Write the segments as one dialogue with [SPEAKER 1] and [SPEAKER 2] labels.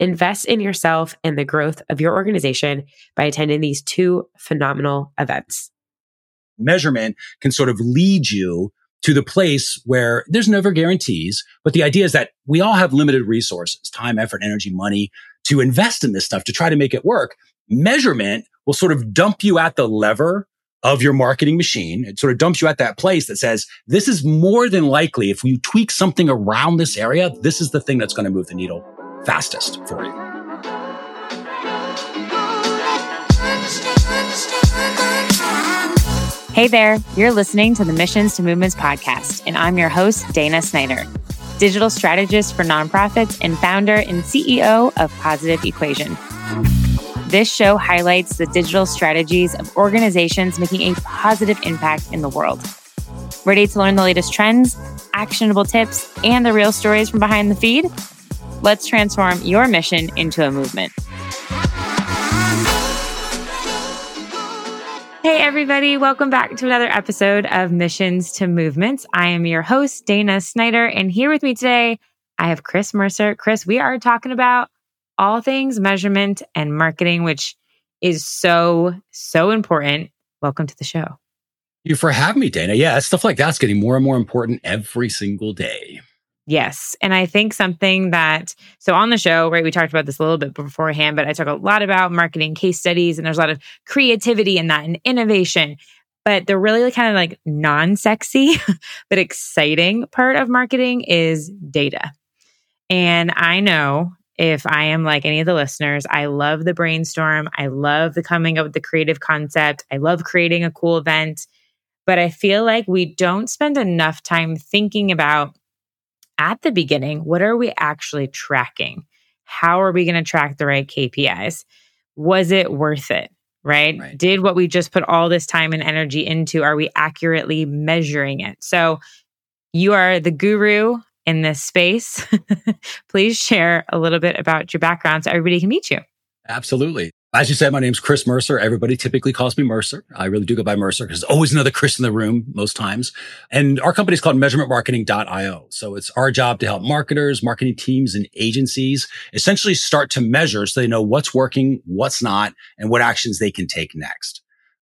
[SPEAKER 1] Invest in yourself and the growth of your organization by attending these two phenomenal events.
[SPEAKER 2] Measurement can sort of lead you to the place where there's never guarantees, but the idea is that we all have limited resources, time, effort, energy, money to invest in this stuff to try to make it work. Measurement will sort of dump you at the lever of your marketing machine. It sort of dumps you at that place that says, this is more than likely if you tweak something around this area, this is the thing that's going to move the needle fastest for you.
[SPEAKER 3] Hey there, you're listening to the Missions to Movements podcast, and I'm your host, Dana Snyder, digital strategist for nonprofits and founder and CEO of Positive Equation. This show highlights the digital strategies of organizations making a positive impact in the world. Ready to learn the latest trends, actionable tips, and the real stories from behind the feed? Let's transform your mission into a movement. Hey, everybody, welcome back to another episode of Missions to Movements. I am your host, Dana Snyder, and here with me today, I have Chris Mercer. Chris, we are talking about all things measurement and marketing, which is so, so important. Welcome to the show.
[SPEAKER 2] You for having me, Dana. Yeah, stuff like that's getting more and more important every single day.
[SPEAKER 3] Yes. And I think something that, so on the show, right, we talked about this a little bit beforehand, but I talk a lot about marketing case studies and there's a lot of creativity in that and innovation. But the really kind of like non sexy, but exciting part of marketing is data. And I know if I am like any of the listeners, I love the brainstorm. I love the coming up with the creative concept. I love creating a cool event. But I feel like we don't spend enough time thinking about at the beginning, what are we actually tracking? How are we going to track the right KPIs? Was it worth it? Right? right? Did what we just put all this time and energy into, are we accurately measuring it? So you are the guru in this space. Please share a little bit about your background so everybody can meet you.
[SPEAKER 2] Absolutely. As you said, my name's Chris Mercer. Everybody typically calls me Mercer. I really do go by Mercer because there's always another Chris in the room most times. And our company is called measurementmarketing.io. So it's our job to help marketers, marketing teams and agencies essentially start to measure so they know what's working, what's not, and what actions they can take next.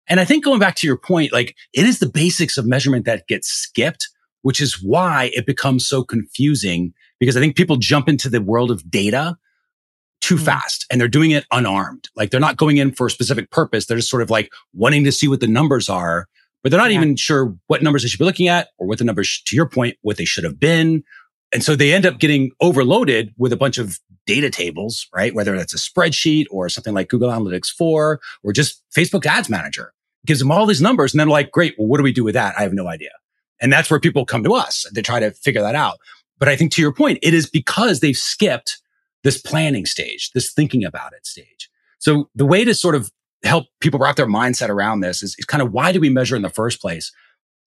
[SPEAKER 2] And I think going back to your point, like it is the basics of measurement that gets skipped, which is why it becomes so confusing because I think people jump into the world of data too mm fast and they're doing it unarmed. Like they're not going in for a specific purpose. They're just sort of like wanting to see what the numbers are, but they're not yeah. even sure what numbers they should be looking at or what the numbers, to your point, what they should have been. And so they end up getting overloaded with a bunch of data tables, right? Whether that's a spreadsheet or something like Google Analytics 4 or just Facebook Ads Manager it gives them all these numbers. And then like, great. Well, what do we do with that? I have no idea. And that's where people come to us. They try to figure that out. But I think to your point, it is because they've skipped this planning stage, this thinking about it stage. So the way to sort of help people wrap their mindset around this is, is kind of why do we measure in the first place?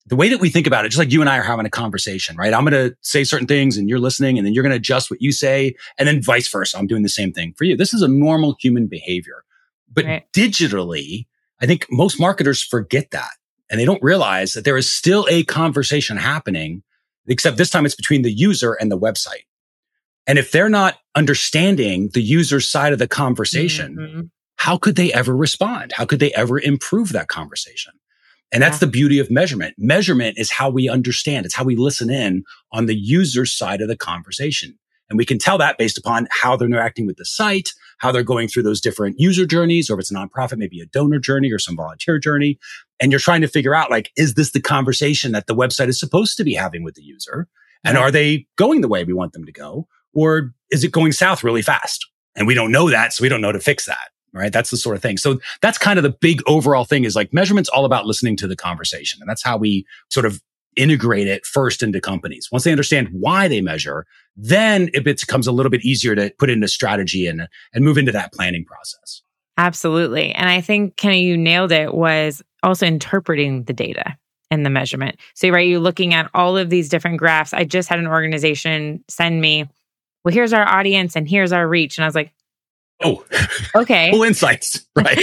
[SPEAKER 2] the way that we think about it, just like you and I are having a conversation, right? I'm going to say certain things and you're listening and then you're going to adjust what you say and then vice versa. I'm doing the same thing for you. This is a normal human behavior. But right. digitally, I think most marketers forget that and they don't realize that there is still a conversation happening, except this time it's between the user and the website. And if they're not understanding the user's side of the conversation, mm-hmm. how could they ever respond? How could they ever improve that conversation? And that's yeah. the beauty of measurement. Measurement is how we understand. It's how we listen in on the user's side of the conversation. And we can tell that based upon how they're interacting with the site, how they're going through those different user journeys, or if it's a nonprofit, maybe a donor journey or some volunteer journey. And you're trying to figure out, like, is this the conversation that the website is supposed to be having with the user? And are they going the way we want them to go? Or is it going south really fast? And we don't know that. So we don't know to fix that right? That's the sort of thing. So that's kind of the big overall thing is like measurement's all about listening to the conversation. And that's how we sort of integrate it first into companies. Once they understand why they measure, then it becomes a little bit easier to put into strategy and, and move into that planning process.
[SPEAKER 3] Absolutely. And I think Kenny, you nailed it was also interpreting the data and the measurement. So, right, you're looking at all of these different graphs. I just had an organization send me, well, here's our audience and here's our reach. And I was like,
[SPEAKER 2] Oh,
[SPEAKER 3] okay.
[SPEAKER 2] Full oh, insights. Right.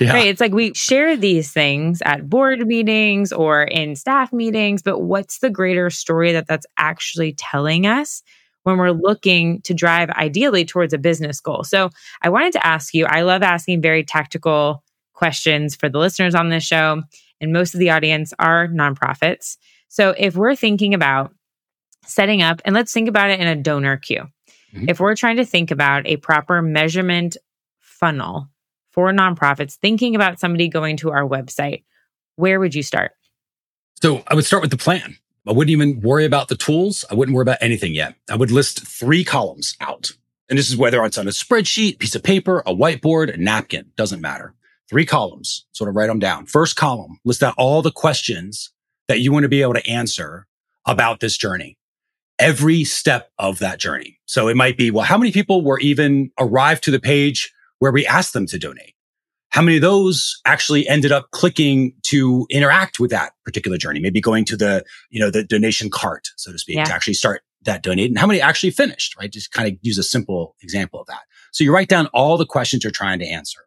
[SPEAKER 3] Yeah. right. It's like we share these things at board meetings or in staff meetings, but what's the greater story that that's actually telling us when we're looking to drive ideally towards a business goal? So I wanted to ask you, I love asking very tactical questions for the listeners on this show, and most of the audience are nonprofits. So if we're thinking about setting up, and let's think about it in a donor queue. Mm-hmm. If we're trying to think about a proper measurement funnel for nonprofits, thinking about somebody going to our website, where would you start?
[SPEAKER 2] So I would start with the plan. I wouldn't even worry about the tools. I wouldn't worry about anything yet. I would list three columns out. And this is whether it's on a spreadsheet, piece of paper, a whiteboard, a napkin, doesn't matter. Three columns, sort of write them down. First column, list out all the questions that you want to be able to answer about this journey every step of that journey. So it might be, well, how many people were even arrived to the page where we asked them to donate? How many of those actually ended up clicking to interact with that particular journey? Maybe going to the, you know, the donation cart, so to speak, yeah. to actually start that donate and how many actually finished, right? Just kind of use a simple example of that. So you write down all the questions you're trying to answer.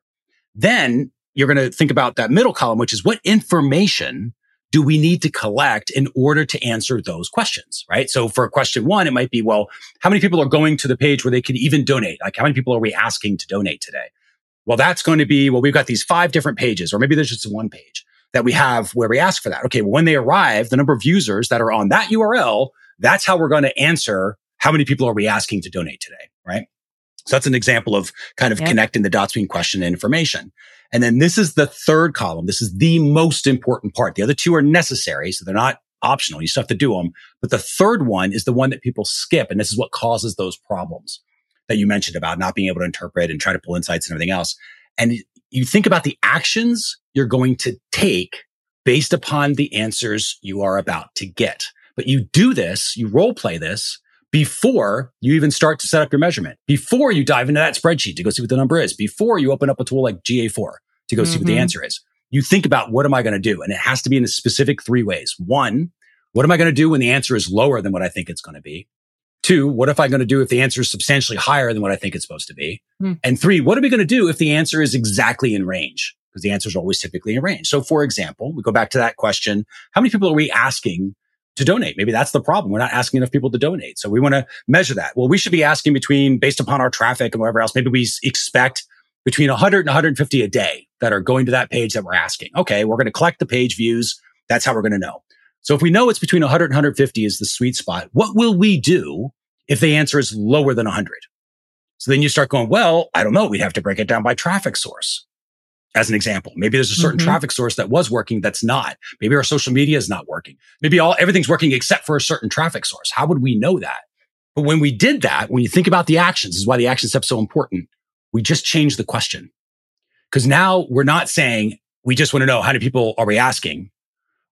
[SPEAKER 2] Then you're going to think about that middle column, which is what information do we need to collect in order to answer those questions, right? So for question one, it might be, well, how many people are going to the page where they can even donate? Like how many people are we asking to donate today? Well, that's going to be, well, we've got these five different pages, or maybe there's just one page that we have where we ask for that. Okay. Well, when they arrive, the number of users that are on that URL, that's how we're going to answer how many people are we asking to donate today, right? So that's an example of kind of yep. connecting the dots between question and information. And then this is the third column. This is the most important part. The other two are necessary. So they're not optional. You still have to do them. But the third one is the one that people skip. And this is what causes those problems that you mentioned about not being able to interpret and try to pull insights and everything else. And you think about the actions you're going to take based upon the answers you are about to get. But you do this, you role play this before you even start to set up your measurement, before you dive into that spreadsheet to go see what the number is, before you open up a tool like GA4 to go mm-hmm. see what the mm-hmm. answer is. You think about what am I going to do? And it has to be in a specific three ways. One, what am I going to do when the answer is lower than what I think it's going to be? Two, what if I'm going to do if the answer is substantially higher than what I think it's supposed to be? Mm. And three, what are we going to do if the answer is exactly in range? Because the answer is always typically in range. So for example, we go back to that question. How many people are we asking to donate. Maybe that's the problem. We're not asking enough people to donate. So we want to measure that. Well, we should be asking between, based upon our traffic and whatever else, maybe we expect between 100 and 150 a day that are going to that page that we're asking. Okay. We're going to collect the page views. That's how we're going to know. So if we know it's between 100 and 150 is the sweet spot, what will we do if the answer is lower than 100? So then you start going, well, I don't know. We'd have to break it down by traffic source as an example. Maybe there's a certain mm-hmm. traffic source that was working that's not. Maybe our social media is not working. Maybe all everything's working except for a certain traffic source. How would we know that? But when we did that, when you think about the actions, this is why the action step's so important. We just changed the question. Because now we're not saying we just want to know how many people are we asking.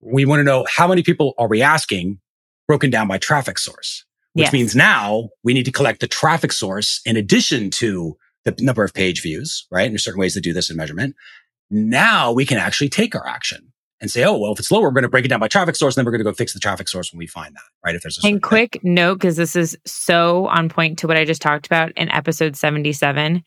[SPEAKER 2] We want to know how many people are we asking broken down by traffic source, which yes. means now we need to collect the traffic source in addition to the number of page views, right? And there's certain ways to do this in measurement. Now we can actually take our action. and say, oh, well, if it's lower, we're going to break it down by traffic source. And then we're going to go fix the traffic source when we find that, right? If there's a
[SPEAKER 3] and quick thing. note, because this is so on point to what I just talked about in episode 77.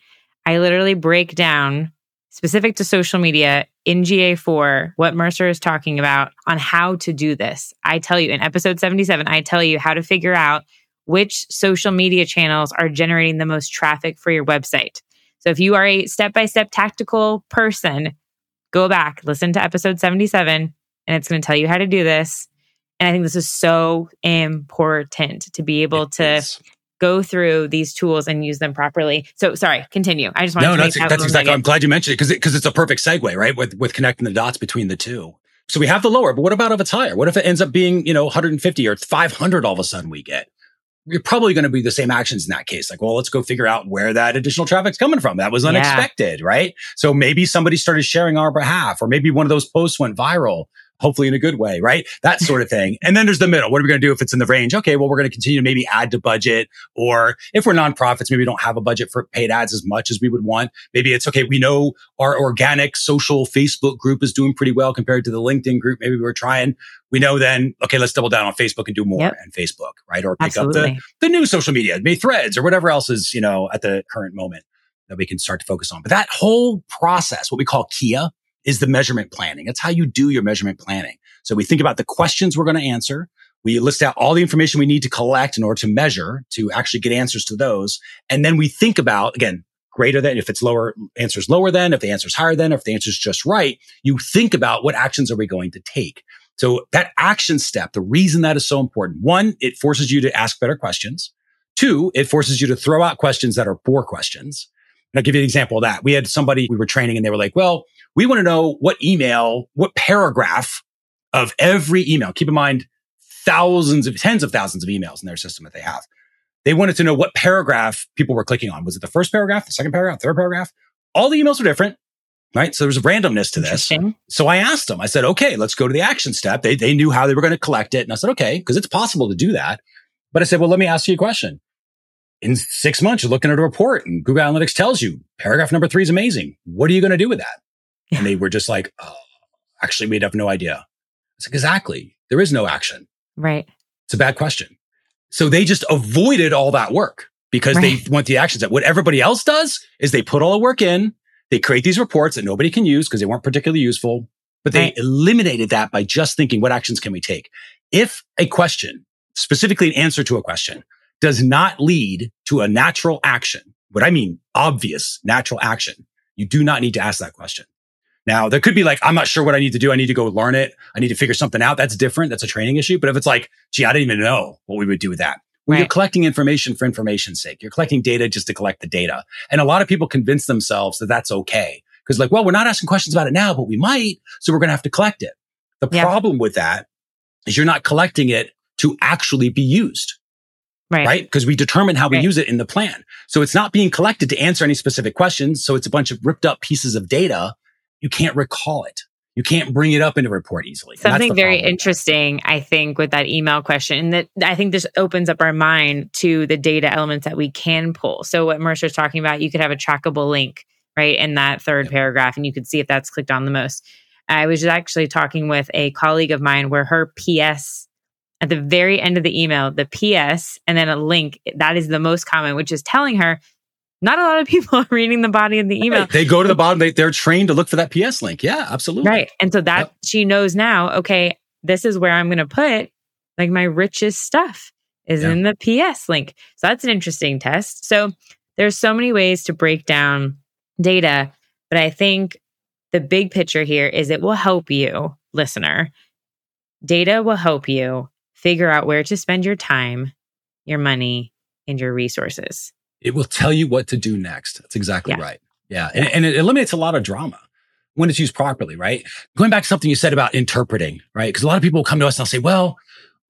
[SPEAKER 3] I literally break down specific to social media in GA4 what Mercer is talking about on how to do this. I tell you in episode 77, I tell you how to figure out which social media channels are generating the most traffic for your website. So if you are a step by step tactical person, go back, listen to episode 77, and it's going to tell you how to do this. And I think this is so important to be able it to is. go through these tools and use them properly. So sorry, continue. I just want no, to
[SPEAKER 2] that's, that's exactly. I'm glad you mentioned it because because it's a perfect segue, right? With with connecting the dots between the two. So we have the lower, but what about if it's higher? What if it ends up being you know 150 or 500 all of a sudden we get? You're probably going to be the same actions in that case. Like, well, let's go figure out where that additional traffic's coming from. That was unexpected, yeah. right? So maybe somebody started sharing our behalf, or maybe one of those posts went viral hopefully in a good way, right? That sort of thing. and then there's the middle. What are we going to do if it's in the range? Okay, well, we're going to continue to maybe add to budget. Or if we're nonprofits, maybe we don't have a budget for paid ads as much as we would want. Maybe it's okay. We know our organic social Facebook group is doing pretty well compared to the LinkedIn group. Maybe we're trying. We know then, okay, let's double down on Facebook and do more yep. Facebook, right? Or pick Absolutely. up the, the new social media, maybe threads or whatever else is, you know, at the current moment that we can start to focus on. But that whole process, what we call KIA, is the measurement planning. It's how you do your measurement planning. So we think about the questions we're going to answer. We list out all the information we need to collect in order to measure to actually get answers to those. And then we think about, again, greater than, if it's lower, answers lower than, if the answer's higher than, if the answer's just right, you think about what actions are we going to take. So that action step, the reason that is so important, one, it forces you to ask better questions. Two, it forces you to throw out questions that are poor questions. And I'll give you an example of that. We had somebody we were training and they were like, well, we want to know what email, what paragraph of every email. Keep in mind, thousands of tens of thousands of emails in their system that they have. They wanted to know what paragraph people were clicking on. Was it the first paragraph, the second paragraph, third paragraph? All the emails were different, right? So there's a randomness to this. So I asked them, I said, okay, let's go to the action step. They, they knew how they were going to collect it. And I said, okay, because it's possible to do that. But I said, well, let me ask you a question. In six months, you're looking at a report and Google Analytics tells you paragraph number three is amazing. What are you going to do with that? And they were just like, oh, actually, we'd have no idea. It's like, exactly. There is no action.
[SPEAKER 3] Right.
[SPEAKER 2] It's a bad question. So they just avoided all that work because right. they want the actions that what everybody else does is they put all the work in. They create these reports that nobody can use because they weren't particularly useful, but they right. eliminated that by just thinking, what actions can we take? If a question, specifically an answer to a question, does not lead to a natural action, what I mean, obvious natural action, you do not need to ask that question. Now there could be like, I'm not sure what I need to do. I need to go learn it. I need to figure something out. That's different. That's a training issue. But if it's like, gee, I didn't even know what we would do with that. When right. you're collecting information for information's sake, you're collecting data just to collect the data. And a lot of people convince themselves that that's okay. Cause like, well, we're not asking questions about it now, but we might. So we're going to have to collect it. The yeah. problem with that is you're not collecting it to actually be used. Right. right? Because we determine how we right. use it in the plan. So it's not being collected to answer any specific questions. So it's a bunch of ripped up pieces of data you can't recall it. You can't bring it up in a report easily.
[SPEAKER 3] Something very interesting, I think, with that email question, that I think this opens up our mind to the data elements that we can pull. So, what Mercer's talking about, you could have a trackable link, right, in that third yep. paragraph, and you could see if that's clicked on the most. I was actually talking with a colleague of mine where her PS at the very end of the email, the PS and then a link, that is the most common, which is telling her not a lot of people are reading the body of the email.
[SPEAKER 2] Right. They go to the bottom, they, they're trained to look for that PS link. Yeah, absolutely.
[SPEAKER 3] Right. And so that yep. she knows now, okay, this is where I'm going to put like my richest stuff is yeah. in the PS link. So that's an interesting test. So there's so many ways to break down data, but I think the big picture here is it will help you, listener. Data will help you figure out where to spend your time, your money, and your resources.
[SPEAKER 2] It will tell you what to do next. That's exactly yeah. right. Yeah. And, and it eliminates a lot of drama when it's used properly, right? Going back to something you said about interpreting, right? Because a lot of people come to us and they'll say, well,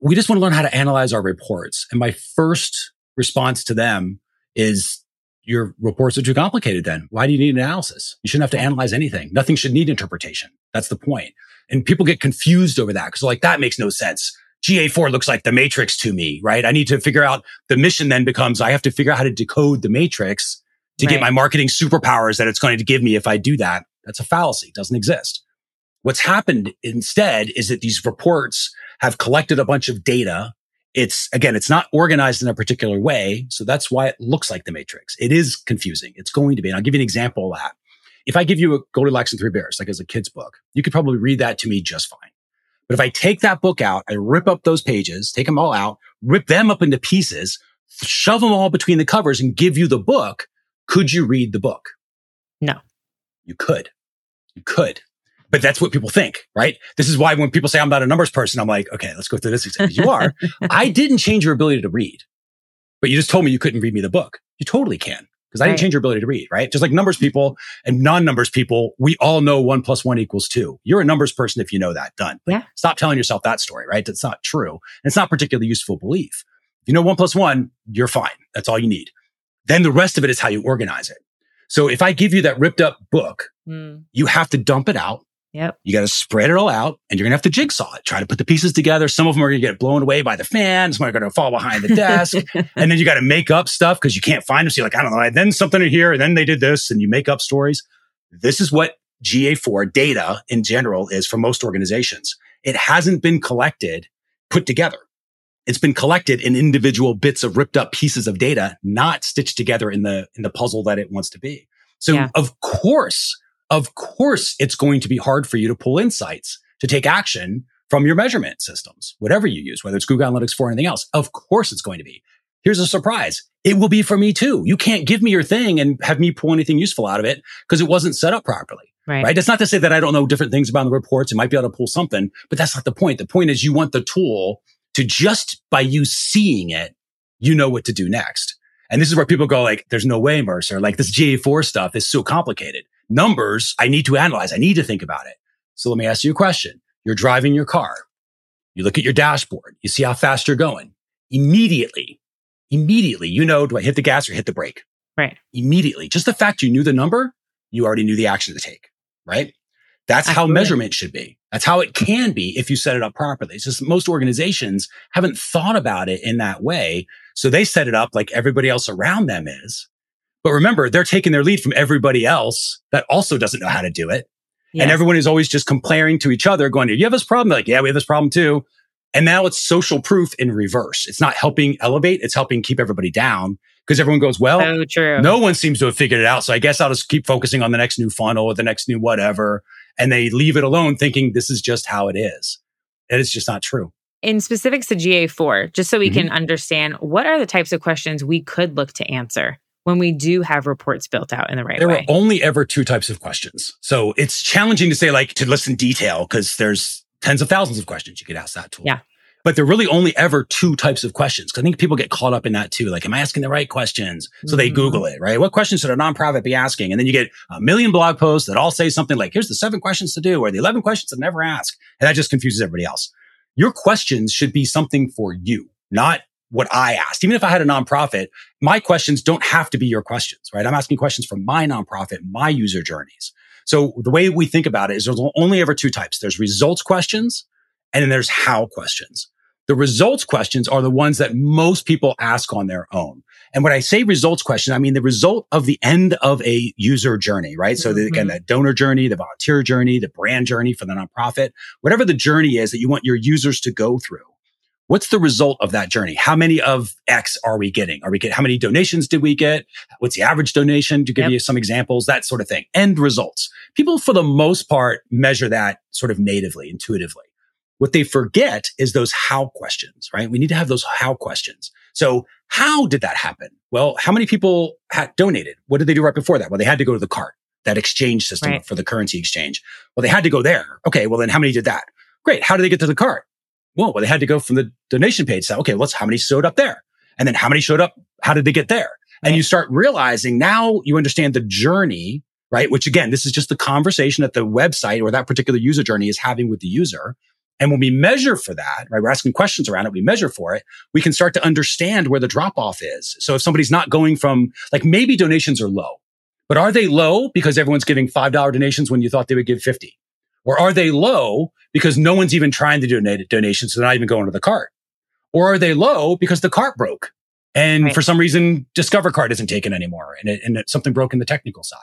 [SPEAKER 2] we just want to learn how to analyze our reports. And my first response to them is your reports are too complicated then. Why do you need analysis? You shouldn't have to analyze anything. Nothing should need interpretation. That's the point. And people get confused over that because like that makes no sense. GA4 looks like the matrix to me, right? I need to figure out the mission then becomes I have to figure out how to decode the matrix to right. get my marketing superpowers that it's going to give me if I do that. That's a fallacy. It doesn't exist. What's happened instead is that these reports have collected a bunch of data. It's again, it's not organized in a particular way. So that's why it looks like the matrix. It is confusing. It's going to be. And I'll give you an example of that. If I give you a Goldilocks and Three Bears, like as a kid's book, you could probably read that to me just fine. But if I take that book out, I rip up those pages, take them all out, rip them up into pieces, shove them all between the covers and give you the book, could you read the book?
[SPEAKER 3] No.
[SPEAKER 2] You could. You could. But that's what people think, right? This is why when people say I'm not a numbers person, I'm like, okay, let's go through this example. You are. I didn't change your ability to read, but you just told me you couldn't read me the book. You totally can because I didn't change your ability to read, right? Just like numbers people and non-numbers people, we all know one plus one equals two. You're a numbers person if you know that. Done.
[SPEAKER 3] Yeah.
[SPEAKER 2] Stop telling yourself that story, right? That's not true. And it's not particularly useful belief. If you know one plus one, you're fine. That's all you need. Then the rest of it is how you organize it. So if I give you that ripped up book, mm. you have to dump it out
[SPEAKER 3] Yep.
[SPEAKER 2] You got to spread it all out and you're going to have to jigsaw it. Try to put the pieces together. Some of them are going to get blown away by the fan. Some are going to fall behind the desk. and then you got to make up stuff because you can't find them. So you're like, I don't know. And then something in here and then they did this and you make up stories. This is what GA4 data in general is for most organizations. It hasn't been collected, put together. It's been collected in individual bits of ripped up pieces of data, not stitched together in the, in the puzzle that it wants to be. So yeah. of course, of course it's going to be hard for you to pull insights to take action from your measurement systems, whatever you use, whether it's Google Analytics or anything else. Of course it's going to be. Here's a surprise. It will be for me too. You can't give me your thing and have me pull anything useful out of it because it wasn't set up properly.
[SPEAKER 3] Right.
[SPEAKER 2] right. It's not to say that I don't know different things about the reports and might be able to pull something, but that's not the point. The point is you want the tool to just by you seeing it, you know what to do next. And this is where people go like, there's no way, Mercer. Like this GA4 stuff is so complicated numbers I need to analyze. I need to think about it. So let me ask you a question. You're driving your car. You look at your dashboard. You see how fast you're going. Immediately, immediately, you know, do I hit the gas or hit the brake?
[SPEAKER 3] Right.
[SPEAKER 2] Immediately. Just the fact you knew the number, you already knew the action to take. Right. That's Absolutely. how measurement should be. That's how it can be if you set it up properly. It's just most organizations haven't thought about it in that way. So they set it up like everybody else around them is. But remember, they're taking their lead from everybody else that also doesn't know how to do it. Yes. And everyone is always just comparing to each other, going, Do you have this problem? They're like, yeah, we have this problem too. And now it's social proof in reverse. It's not helping elevate, it's helping keep everybody down because everyone goes, Well,
[SPEAKER 3] so true.
[SPEAKER 2] no one seems to have figured it out. So I guess I'll just keep focusing on the next new funnel or the next new whatever. And they leave it alone thinking this is just how it is. And it's just not true.
[SPEAKER 3] In specifics to GA4, just so we mm-hmm. can understand what are the types of questions we could look to answer? When we do have reports built out in the right
[SPEAKER 2] there
[SPEAKER 3] way?
[SPEAKER 2] There are only ever two types of questions. So it's challenging to say like to listen detail because there's tens of thousands of questions you could ask that tool.
[SPEAKER 3] Yeah.
[SPEAKER 2] But there are really only ever two types of questions. Cause I think people get caught up in that too. Like, am I asking the right questions? So mm-hmm. they Google it, right? What questions should a nonprofit be asking? And then you get a million blog posts that all say something like, here's the seven questions to do or the 11 questions to never ask. And that just confuses everybody else. Your questions should be something for you, not what I asked. Even if I had a nonprofit, my questions don't have to be your questions, right? I'm asking questions from my nonprofit, my user journeys. So the way we think about it is there's only ever two types. There's results questions and then there's how questions. The results questions are the ones that most people ask on their own. And when I say results question, I mean the result of the end of a user journey, right? So the, again, mm-hmm. the donor journey, the volunteer journey, the brand journey for the nonprofit, whatever the journey is that you want your users to go through what's the result of that journey? How many of X are we getting? Are we getting, how many donations did we get? What's the average donation to give yep. you some examples? That sort of thing. End results. People for the most part measure that sort of natively, intuitively. What they forget is those how questions, right? We need to have those how questions. So how did that happen? Well, how many people had donated? What did they do right before that? Well, they had to go to the cart, that exchange system right. for the currency exchange. Well, they had to go there. Okay. Well, then how many did that? Great. How did they get to the cart? Well, well, they had to go from the donation page. So, okay, let's how many showed up there? And then how many showed up? How did they get there? And you start realizing now you understand the journey, right? Which again, this is just the conversation that the website or that particular user journey is having with the user. And when we measure for that, right, we're asking questions around it, we measure for it, we can start to understand where the drop off is. So if somebody's not going from like maybe donations are low, but are they low because everyone's giving $5 donations when you thought they would give 50? Or are they low because no one's even trying to donate donations, so they're not even going to the cart? Or are they low because the cart broke and right. for some reason Discover card isn't taken anymore and, it, and it, something broke in the technical side?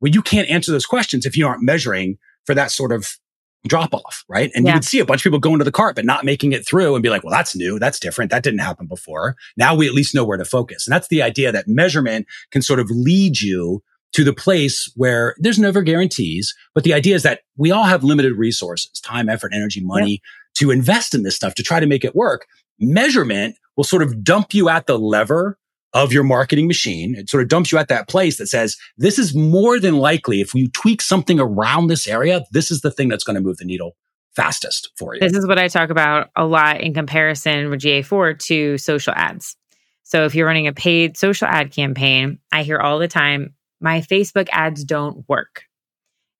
[SPEAKER 2] Well, you can't answer those questions if you aren't measuring for that sort of drop off, right? And yeah. you would see a bunch of people going to the cart, but not making it through and be like, well, that's new. That's different. That didn't happen before. Now we at least know where to focus. And that's the idea that measurement can sort of lead you to the place where there's never guarantees. But the idea is that we all have limited resources, time, effort, energy, money to invest in this stuff to try to make it work. Measurement will sort of dump you at the lever of your marketing machine. It sort of dumps you at that place that says, this is more than likely if you tweak something around this area, this is the thing that's going to move the needle fastest for you.
[SPEAKER 3] This is what I talk about a lot in comparison with GA4 to social ads. So if you're running a paid social ad campaign, I hear all the time, my Facebook ads don't work.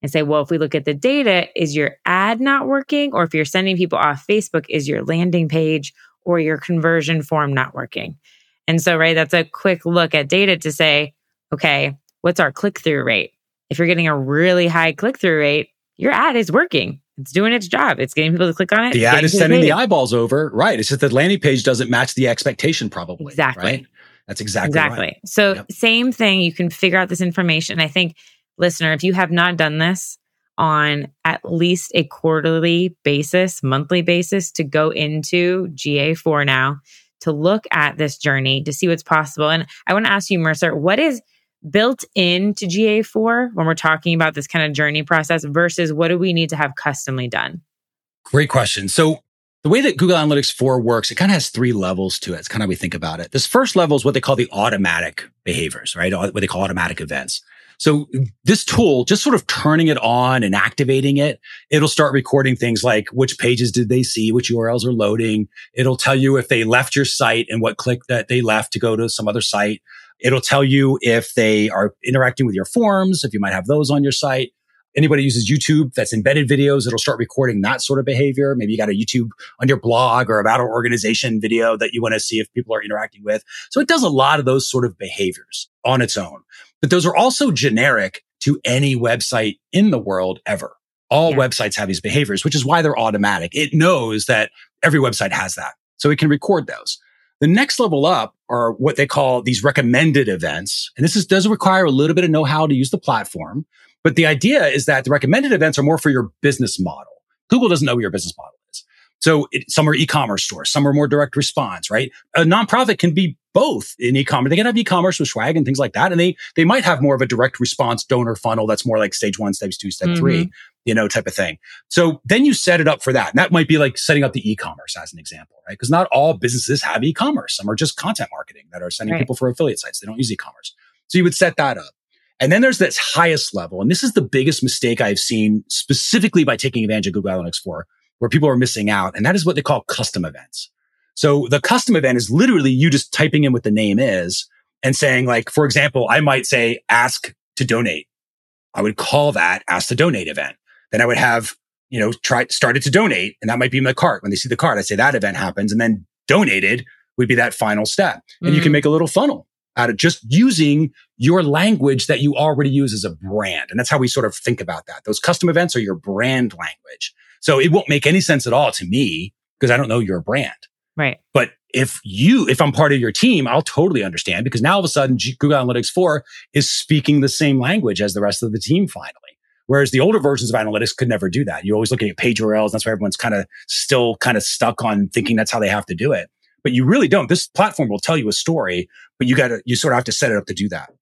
[SPEAKER 3] And say, well, if we look at the data, is your ad not working? Or if you're sending people off Facebook, is your landing page or your conversion form not working? And so, right, that's a quick look at data to say, okay, what's our click through rate? If you're getting a really high click through rate, your ad is working. It's doing its job. It's getting people to click on it.
[SPEAKER 2] The ad is sending the eyeballs over. Right. It's just the landing page doesn't match the expectation, probably.
[SPEAKER 3] Exactly.
[SPEAKER 2] Right? That's exactly
[SPEAKER 3] exactly.
[SPEAKER 2] Right.
[SPEAKER 3] So yep. same thing. You can figure out this information. I think, listener, if you have not done this on at least a quarterly basis, monthly basis, to go into GA4 now to look at this journey to see what's possible. And I want to ask you, Mercer, what is built into GA4 when we're talking about this kind of journey process versus what do we need to have customly done?
[SPEAKER 2] Great question. So the way that Google Analytics 4 works, it kind of has three levels to it. It's kind of how we think about it. This first level is what they call the automatic behaviors, right? What they call automatic events. So this tool, just sort of turning it on and activating it, it'll start recording things like which pages did they see, which URLs are loading. It'll tell you if they left your site and what click that they left to go to some other site. It'll tell you if they are interacting with your forms, if you might have those on your site. Anybody uses YouTube that's embedded videos, it'll start recording that sort of behavior. Maybe you got a YouTube on your blog or about an organization video that you want to see if people are interacting with. So it does a lot of those sort of behaviors on its own. But those are also generic to any website in the world ever. All yeah. websites have these behaviors, which is why they're automatic. It knows that every website has that. So it can record those. The next level up are what they call these recommended events. And this is, does require a little bit of know how to use the platform. But the idea is that the recommended events are more for your business model. Google doesn't know what your business model is. So it, some are e-commerce stores, some are more direct response, right? A nonprofit can be both in e-commerce. They can have e-commerce with swag and things like that. And they, they might have more of a direct response donor funnel that's more like stage one, stage two, step mm-hmm. three, you know, type of thing. So then you set it up for that. And that might be like setting up the e-commerce as an example, right? Because not all businesses have e-commerce. Some are just content marketing that are sending right. people for affiliate sites. They don't use e-commerce. So you would set that up. And then there's this highest level. And this is the biggest mistake I've seen specifically by taking advantage of Google Analytics 4, where people are missing out. And that is what they call custom events. So the custom event is literally you just typing in what the name is and saying like, for example, I might say ask to donate. I would call that ask to donate event. Then I would have, you know, try started to donate and that might be in the cart. When they see the cart, I say that event happens and then donated would be that final step. And mm-hmm. you can mm. make a little funnel out of just using your language that you already use as a brand. And that's how we sort of think about that. Those custom events are your brand language. So it won't make any sense at all to me because I don't know your brand.
[SPEAKER 3] Right.
[SPEAKER 2] But if you, if I'm part of your team, I'll totally understand because now all of a sudden Google Analytics 4 is speaking the same language as the rest of the team finally. Whereas the older versions of analytics could never do that. You're always looking at page URLs. That's why everyone's kind of still kind of stuck on thinking that's how they have to do it. But you really don't. This platform will tell you a story, but you got to, you sort of have to set it up to do that.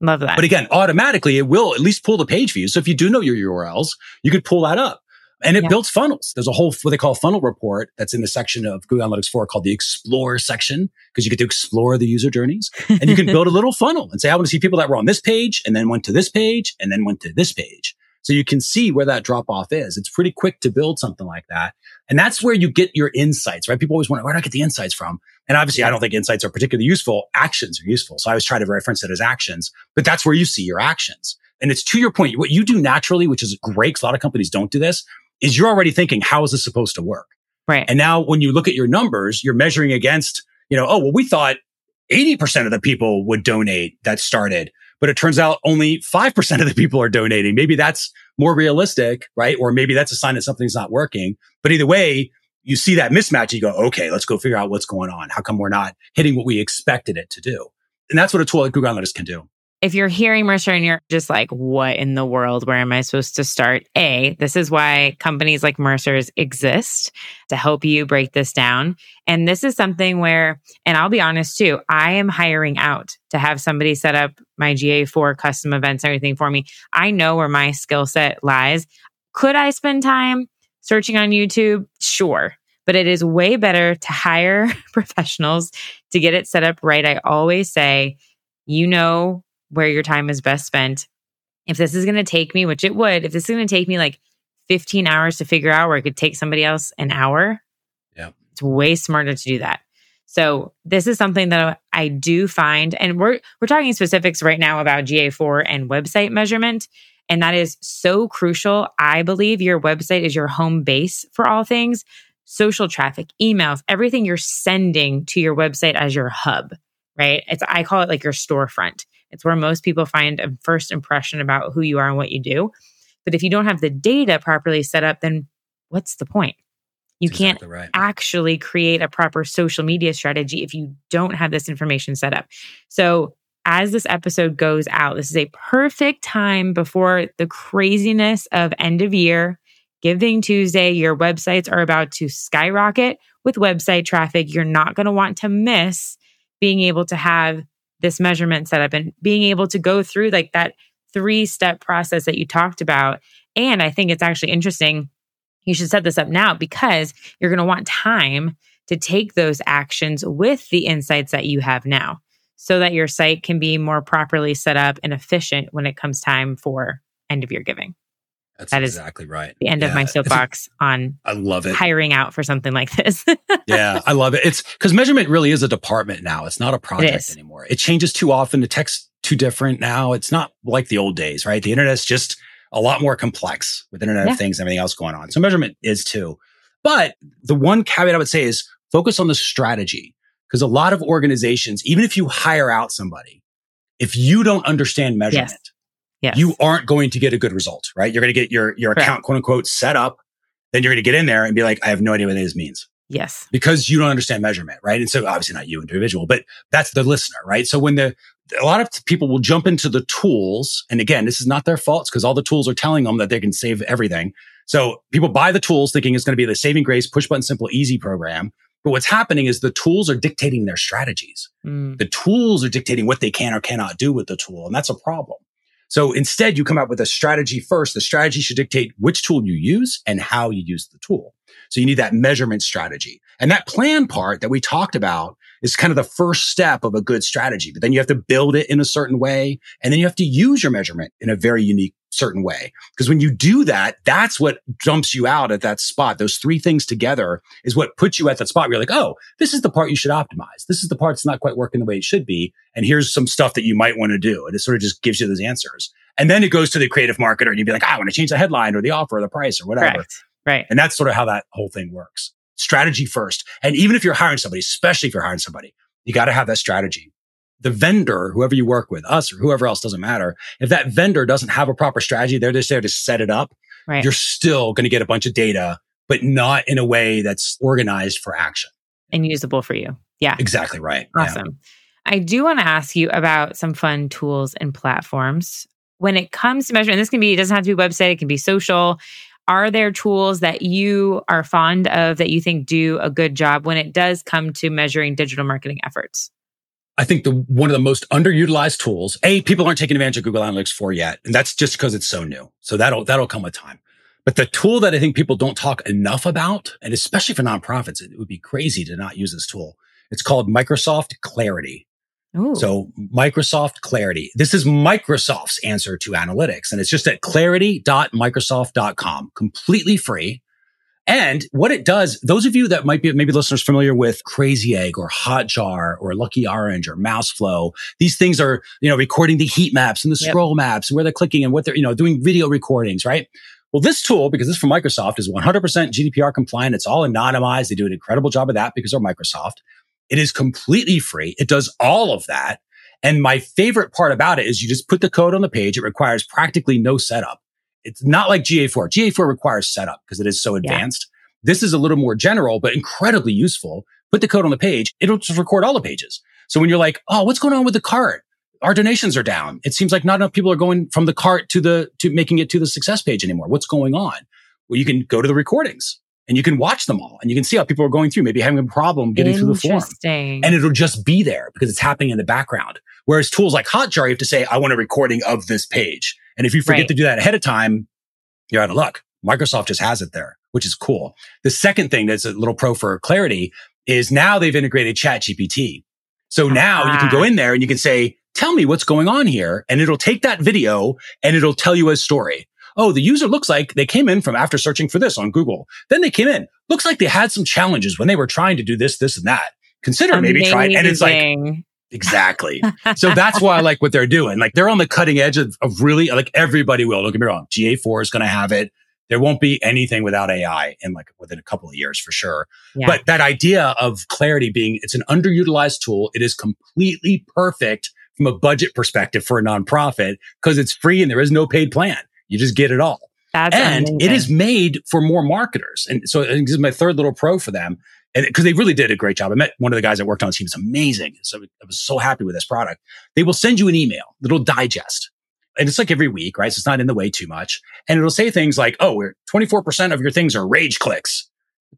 [SPEAKER 3] Love that.
[SPEAKER 2] But again, automatically it will at least pull the page views. So if you do know your URLs, you could pull that up. And it yeah. builds funnels. There's a whole, what they call funnel report that's in the section of Google Analytics 4 called the explore section because you get to explore the user journeys and you can build a little funnel and say, I want to see people that were on this page and then went to this page and then went to this page. So you can see where that drop off is. It's pretty quick to build something like that. And that's where you get your insights, right? People always wonder, where do I get the insights from? And obviously, I don't think insights are particularly useful. Actions are useful. So I always try to reference it as actions, but that's where you see your actions. And it's to your point, what you do naturally, which is great because a lot of companies don't do this, is you're already thinking, how is this supposed to work?
[SPEAKER 3] Right.
[SPEAKER 2] And now when you look at your numbers, you're measuring against, you know, oh, well, we thought 80% of the people would donate that started, but it turns out only 5% of the people are donating. Maybe that's more realistic, right? Or maybe that's a sign that something's not working. But either way, you see that mismatch. You go, okay, let's go figure out what's going on. How come we're not hitting what we expected it to do? And that's what a tool like Google Analytics can do.
[SPEAKER 3] If you're hearing Mercer and you're just like, what in the world? Where am I supposed to start? A, this is why companies like Mercer's exist to help you break this down. And this is something where, and I'll be honest too, I am hiring out to have somebody set up my GA4 custom events, and everything for me. I know where my skill set lies. Could I spend time searching on YouTube? Sure. But it is way better to hire professionals to get it set up right. I always say, you know where your time is best spent. If this is going to take me, which it would, if this is going to take me like 15 hours to figure out where it could take somebody else an hour,
[SPEAKER 2] yeah.
[SPEAKER 3] it's way smarter to do that. So this is something that I do find, and we're we're talking specifics right now about GA4 and website measurement. And that is so crucial. I believe your website is your home base for all things social traffic, emails, everything you're sending to your website as your hub, right? It's I call it like your storefront. It's where most people find a first impression about who you are and what you do. But if you don't have the data properly set up, then what's the point? You
[SPEAKER 2] That's
[SPEAKER 3] can't
[SPEAKER 2] exactly right.
[SPEAKER 3] actually create a proper social media strategy if you don't have this information set up. So, as this episode goes out, this is a perfect time before the craziness of end of year, Giving Tuesday. Your websites are about to skyrocket with website traffic. You're not going to want to miss being able to have this measurement set up and being able to go through like that three step process that you talked about. And I think it's actually interesting. You should set this up now because you're going to want time to take those actions with the insights that you have now so that your site can be more properly set up and efficient when it comes time for end of year giving.
[SPEAKER 2] That's
[SPEAKER 3] That is
[SPEAKER 2] exactly right.
[SPEAKER 3] The end of my soapbox on
[SPEAKER 2] I love it.
[SPEAKER 3] hiring out for something like this.
[SPEAKER 2] yeah, I love it. It's because measurement really is a department now. It's not a project
[SPEAKER 3] is.
[SPEAKER 2] anymore. It changes too often. The tech's too different now. It's not like the old days, right? The internet's just a lot more complex with Internet
[SPEAKER 3] Yeah.
[SPEAKER 2] of Things and everything else going on. So measurement is too. But the one caveat I would say is focus on the strategy because a lot of organizations, even if you hire out somebody, if you don't understand measurement,
[SPEAKER 3] yes.
[SPEAKER 2] You aren't going to get a good result, right? You're going to get your, your
[SPEAKER 3] Correct.
[SPEAKER 2] account, quote unquote, set up. Then you're going to get in there and be like, I have no idea what this means
[SPEAKER 3] yes.
[SPEAKER 2] because you don't understand measurement, right? And so obviously not you individual, but that's the listener, right? So when the, a lot of people will jump into the tools. And again, this is not their fault because all the tools are telling them that they can save everything. So people buy the tools thinking it's going to be the saving grace, push button, simple, easy program. But what's happening is the tools are dictating their strategies.
[SPEAKER 3] Mm,
[SPEAKER 2] The tools are dictating what they can or cannot do with the tool. And that's a problem. So instead, you come up with a strategy first. The strategy should dictate which tool you use and how you use the tool. So you need that measurement strategy. And that plan part that we talked about is kind of the first step of a good strategy. But then you have to build it in a certain way. And then you have to use your measurement in a very unique, certain way. Because when you do that, that's what jumps you out at that spot. Those three things together is what puts you at that spot where you're like, oh, this is the part you should optimize. This is the part that's not quite working the way it should be. And here's some stuff that you might want to do. And it sort of just gives you those answers. And then it goes to the creative marketer and you'd be like, "Ah, I want to change the headline or the offer or the price or whatever.
[SPEAKER 3] correct. Right.
[SPEAKER 2] And that's sort of how that whole thing works. Strategy first. And even if you're hiring somebody, especially if you're hiring somebody, you got to have that strategy. The vendor, whoever you work with, us or whoever else doesn't matter. If that vendor doesn't have a proper strategy, they're just there to set it up.
[SPEAKER 3] Right.
[SPEAKER 2] You're still going to get a bunch of data, but not in a way that's organized for action.
[SPEAKER 3] and usable for you. Yeah.
[SPEAKER 2] Exactly right. Yeah.
[SPEAKER 3] Awesome. I do want to ask you about some fun tools and platforms. When it comes to measurement, this can be, it doesn't have to be website, it can be social. Are there tools that you are fond of that you think do a good job when it does come to measuring digital marketing efforts?
[SPEAKER 2] I think the one of the most underutilized tools, A, people aren't taking advantage of Google Analytics 4 yet. And that's just because it's so new. So that'll, that'll come with time. But the tool that I think people don't talk enough about, and especially for nonprofits, it would be crazy to not use this tool. It's called Microsoft Clarity.
[SPEAKER 3] Ooh.
[SPEAKER 2] So Microsoft Clarity. This is Microsoft's answer to analytics. And it's just at clarity.microsoft.com, completely free. And what it does, those of you that might be maybe listeners familiar with Crazy Egg or Hotjar or Lucky Orange or Mouseflow, these things are, you know, recording the heat maps and the
[SPEAKER 3] Yep.
[SPEAKER 2] scroll maps and where they're clicking and what they're, you know, doing video recordings, right? Well, this tool, because this is from Microsoft, is 100% GDPR compliant. It's all anonymized. They do an incredible job of that because they're Microsoft. It is completely free. It does all of that. And my favorite part about it is you just put the code on the page. It requires practically no setup. It's not like GA4. GA4 requires setup because it is so advanced. This is a little more general, but incredibly useful. Put the code on the page. It'll just record all the pages. So when you're like, oh, what's going on with the cart? our donations are down. It seems like not enough people are going from the cart to the, to making it to the success page anymore. What's going on? Well, you can go to the recordings and you can watch them all and you can see how people are going through, maybe having a problem getting through the form. And it'll just be there because it's happening in the background. Whereas tools like Hotjar, you have to say, I want a recording of this page. And if you forget right. to do that ahead of time, you're out of luck. Microsoft just has it there, which is cool. The second thing that's a little pro for clarity is now they've integrated chat GPT. So now uh-huh. you can go in there and you can say, tell me what's going on here. And it'll take that video and it'll tell you a story. Oh, the user looks like they came in from after searching for this on Google. Then they came in. Looks like they had some challenges when they were trying to do this, this, and that. Consider Amazing. maybe trying. And it's like, Exactly. so that's why I like what they're doing. Like they're on the cutting edge of, of really like everybody will. Don't get me wrong. GA4 is going to have it. There won't be anything without AI in like within a couple of years for sure. Yeah. But that idea of clarity being it's an underutilized tool. It is completely perfect from a budget perspective for a nonprofit because it's free and there is no paid plan. You just get it all. That's and amazing. it is made for more marketers. And so this is my third little pro for them and because they really did a great job. I met one of the guys that worked on the team. It's amazing. So I was so happy with this product. They will send you an email, little digest. And it's like every week, right? So it's not in the way too much. And it'll say things like, oh, we're 24% of your things are rage clicks.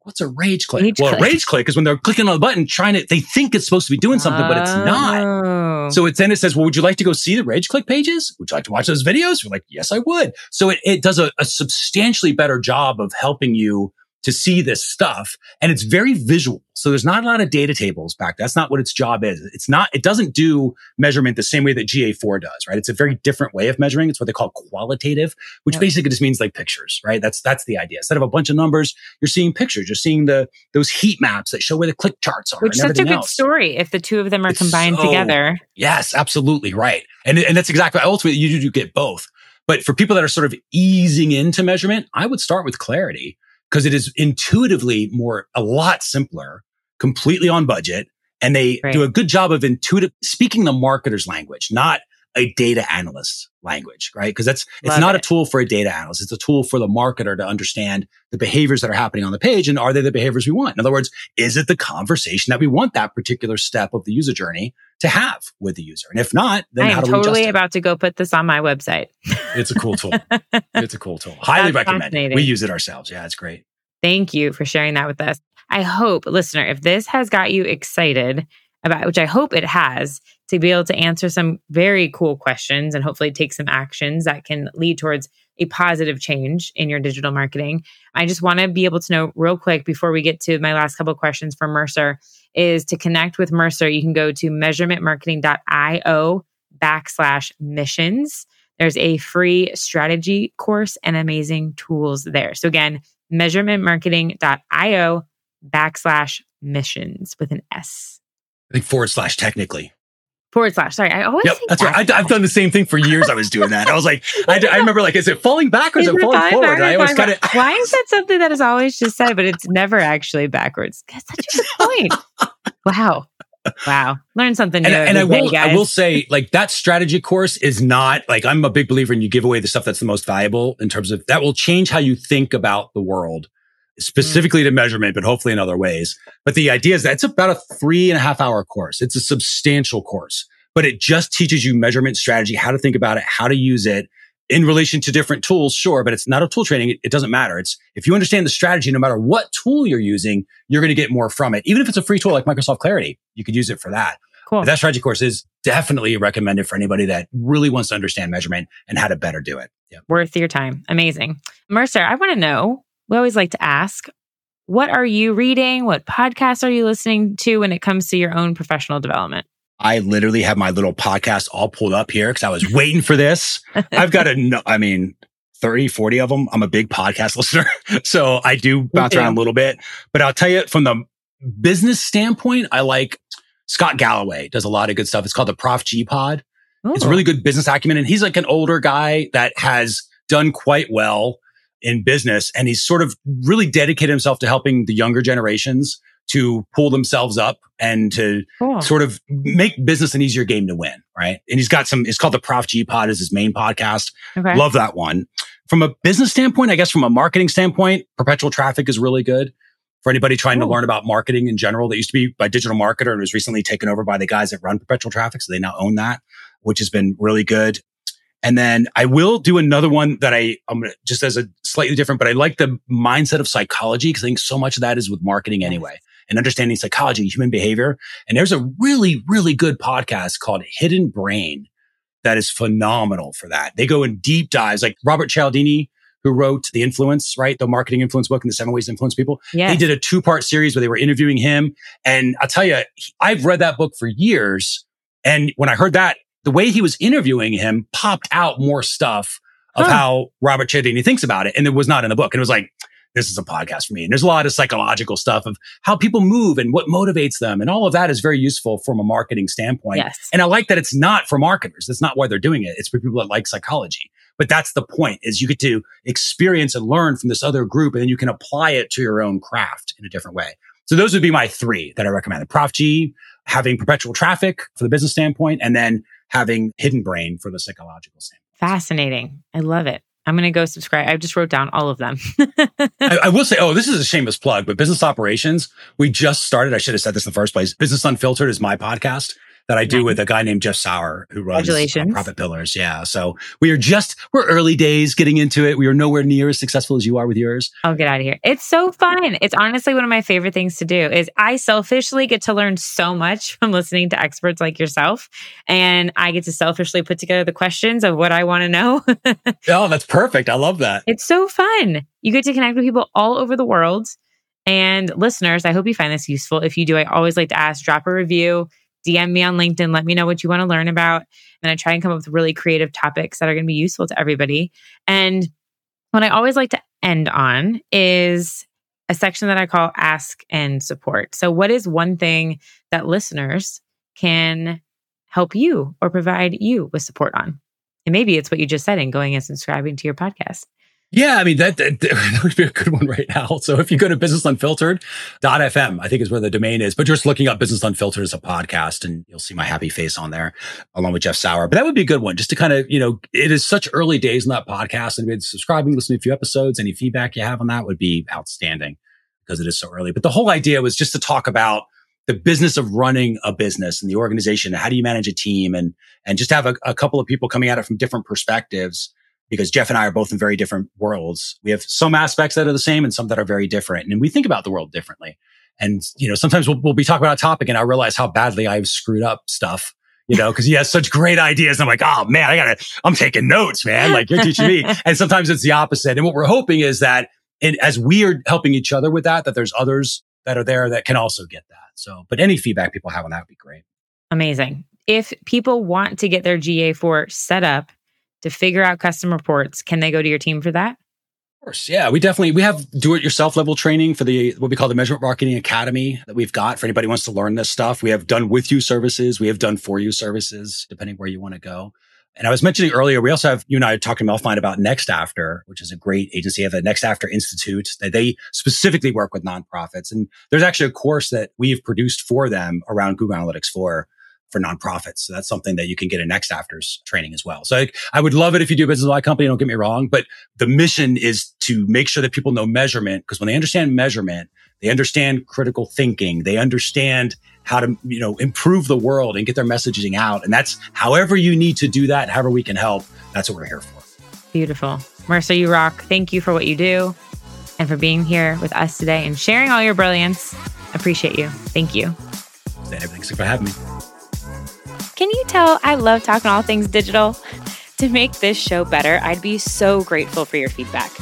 [SPEAKER 2] What's a rage click? Rage well, click. a rage click is when they're clicking on the button, trying to, they think it's supposed to be doing something, oh. but it's not. Oh. So it's then it says, well, would you like to go see the rage click pages? Would you like to watch those videos? We're like, yes, I would. So it, it does a, a substantially better job of helping you to see this stuff. And it's very visual. So there's not a lot of data tables back. That's not what its job is. It's not, it doesn't do measurement the same way that GA4 does, right? It's a very different way of measuring. It's what they call qualitative, which yep. basically just means like pictures, right? That's, that's the idea. Instead of a bunch of numbers, you're seeing pictures. You're seeing the, those heat maps that show where the click charts are.
[SPEAKER 3] Which is such a good else. story if the two of them are it's combined so, together.
[SPEAKER 2] Yes, absolutely. Right. And, and that's exactly, ultimately you do get both. But for people that are sort of easing into measurement, I would start with clarity because it is intuitively more, a lot simpler, completely on budget. And they right. do a good job of intuitive speaking the marketer's language, not a data analyst language, right? Because that's, it's Love not it. a tool for a data analyst. It's a tool for the marketer to understand the behaviors that are happening on the page. And are they the behaviors we want? In other words, is it the conversation that we want that particular step of the user journey to have with the user? And if not, then I am
[SPEAKER 3] totally about to go put this on my website.
[SPEAKER 2] it's a cool tool. it's a cool tool. Highly recommend it. We use it ourselves. Yeah, it's great.
[SPEAKER 3] Thank you for sharing that with us. I hope, listener, if this has got you excited about, which I hope it has, to be able to answer some very cool questions and hopefully take some actions that can lead towards a positive change in your digital marketing. I just want to be able to know real quick before we get to my last couple questions for Mercer is to connect with Mercer. You can go to measurementmarketing.io backslash missions. There's a free strategy course and amazing tools there. So again, measurementmarketing.io backslash missions with an S.
[SPEAKER 2] I think forward slash technically.
[SPEAKER 3] Forward slash. Sorry, I always.
[SPEAKER 2] Yep, that's right. I, have done the same thing for years. I was doing that. I was like, I, I remember like, is it falling backwards or is it falling forward? I always kind of.
[SPEAKER 3] Why is that something that is always just said, but it's never actually backwards? That's such a good point. wow. Wow. Learn something new.
[SPEAKER 2] And, and I will, I will say like that strategy course is not like, I'm a big believer in you give away the stuff that's the most valuable in terms of that will change how you think about the world specifically to measurement, but hopefully in other ways. But the idea is that it's about a three and a half hour course. It's a substantial course, but it just teaches you measurement strategy, how to think about it, how to use it in relation to different tools. Sure. But it's not a tool training. It, it doesn't matter. It's if you understand the strategy, no matter what tool you're using, you're going to get more from it. Even if it's a free tool like Microsoft Clarity, you could use it for that. Cool. But that strategy course is definitely recommended for anybody that really wants to understand measurement and how to better do it.
[SPEAKER 3] Yeah. Worth your time. Amazing. Mercer, I want to know we always like to ask what are you reading? What podcasts are you listening to when it comes to your own professional development?
[SPEAKER 2] I literally have my little podcast all pulled up here because I was waiting for this. I've got a, I mean, 30, 40 of them. I'm a big podcast listener. so I do bounce around a little bit, but I'll tell you from the business standpoint, I like Scott Galloway does a lot of good stuff. It's called the Prof G Pod. Ooh. It's really good business acumen. And he's like an older guy that has done quite well in business. And he's sort of really dedicated himself to helping the younger generations to pull themselves up and to cool. sort of make business an easier game to win. Right. And he's got some, it's called the Prof G Pod is his main podcast. Okay. Love that one. From a business standpoint, I guess from a marketing standpoint, perpetual traffic is really good for anybody trying to learn about marketing in general. That used to be by digital marketer and was recently taken over by the guys that run perpetual traffic. So they now own that. which has been really good. And then I will do another one that I, I'm gonna just as a slightly different, but I like the mindset of psychology because I think so much of that is with marketing anyway and understanding psychology, human behavior. And there's a really, really good podcast called Hidden Brain that is phenomenal for that. They go in deep dives like Robert Cialdini, who wrote The Influence, right? The marketing influence book and the seven ways to influence people.
[SPEAKER 3] Yes.
[SPEAKER 2] They did a two part series where they were interviewing him. And I'll tell you, I've read that book for years. And when I heard that, the way he was interviewing him popped out more stuff of
[SPEAKER 3] Huh.
[SPEAKER 2] how Robert Cialdini thinks about it. And it was not in the book. And it was like, this is a podcast for me. And there's a lot of psychological stuff of how people move and what motivates them. And all of that is very useful from a marketing standpoint.
[SPEAKER 3] Yes.
[SPEAKER 2] And I like that it's not for marketers. That's not why they're doing it. It's for people that like psychology. But that's the point is you get to experience and learn from this other group and then you can apply it to your own craft in a different way. So those would be my three that I recommend. Prof G, having perpetual traffic for the business standpoint, and then having hidden brain for the psychological standpoint.
[SPEAKER 3] Fascinating. I love it. I'm going to go subscribe. I just wrote down all of them.
[SPEAKER 2] I, I will say, oh, this is a shameless plug, but business operations, we just started. I should have said this in the first place. Business Unfiltered is my podcast that I do
[SPEAKER 3] Nice.
[SPEAKER 2] with a guy named Jeff Sauer who runs uh, Profit Pillars. Yeah. So we are just, we're early days getting into it. We are nowhere near as successful as you are with yours.
[SPEAKER 3] I'll get out of here. It's so fun. It's honestly one of my favorite things to do is I selfishly get to learn so much from listening to experts like yourself. And I get to selfishly put together the questions of what I want to know.
[SPEAKER 2] Oh, that's perfect. I love that.
[SPEAKER 3] it's so fun. You get to connect with people all over the world. And listeners, I hope you find this useful. If you do, I always like to ask, drop a review, DM me on LinkedIn, let me know what you want to learn about. And I try and come up with really creative topics that are going to be useful to everybody. And what I always like to end on is a section that I call ask and support. So, what is one thing that listeners can help you or provide you with support on? And maybe it's what you just said in going and subscribing to your podcast.
[SPEAKER 2] Yeah, I mean that, that that would be a good one right now. So if you go to businessunfiltered.fm, I think is where the domain is, but just looking up Business Unfiltered as a podcast and you'll see my happy face on there along with Jeff Sauer. But that would be a good one just to kind of, you know, it is such early days in that podcast and maybe subscribing, listening to a few episodes, any feedback you have on that would be outstanding because it is so early. But the whole idea was just to talk about the business of running a business and the organization. How do you manage a team and, and just have a, a couple of people coming at it from different perspectives because Jeff and I are both in very different worlds. We have some aspects that are the same and some that are very different. And we think about the world differently. And, you know, sometimes we'll, we'll be talking about a topic and I realize how badly I've screwed up stuff, you know, because he has such great ideas. I'm like, oh man, I gotta, I'm taking notes, man. Like you're teaching me. And sometimes it's the opposite. And what we're hoping is that it, as we are helping each other with that, that there's others that are there that can also get that. So, but any feedback people have on that would be great.
[SPEAKER 3] Amazing. If people want to get their GA4 set up to figure out custom reports, can they go to your team for that?
[SPEAKER 2] Of course. Yeah. We definitely, we have do it yourself level training for the, what we call the measurement marketing academy that we've got for anybody who wants to learn this stuff. We have done with you services. We have done for you services, depending where you want to go. And I was mentioning earlier, we also have, you and I talking offline about Next After, which is a great agency. Have the Next After Institute that they specifically work with nonprofits. And there's actually a course that we've produced for them around Google Analytics for for nonprofits. So that's something that you can get a next afters training as well. So I, I would love it if you do business with my company. Don't get me wrong, but the mission is to make sure that people know measurement because when they understand measurement, they understand critical thinking. They understand how to, you know, improve the world and get their messaging out. And that's however you need to do that, however we can help. That's what we're here for.
[SPEAKER 3] Beautiful. Mercer, you rock. Thank you for what you do and for being here with us today and sharing all your brilliance. Appreciate you. Thank you.
[SPEAKER 2] Thanks for having me.
[SPEAKER 4] Can you tell I love talking all things digital? To make this show better, I'd be so grateful for your feedback.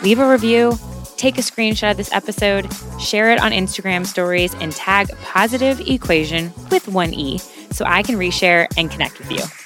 [SPEAKER 4] Leave a review, take a screenshot of this episode, share it on Instagram stories, and tag positive equation with one E so I can reshare and connect with you.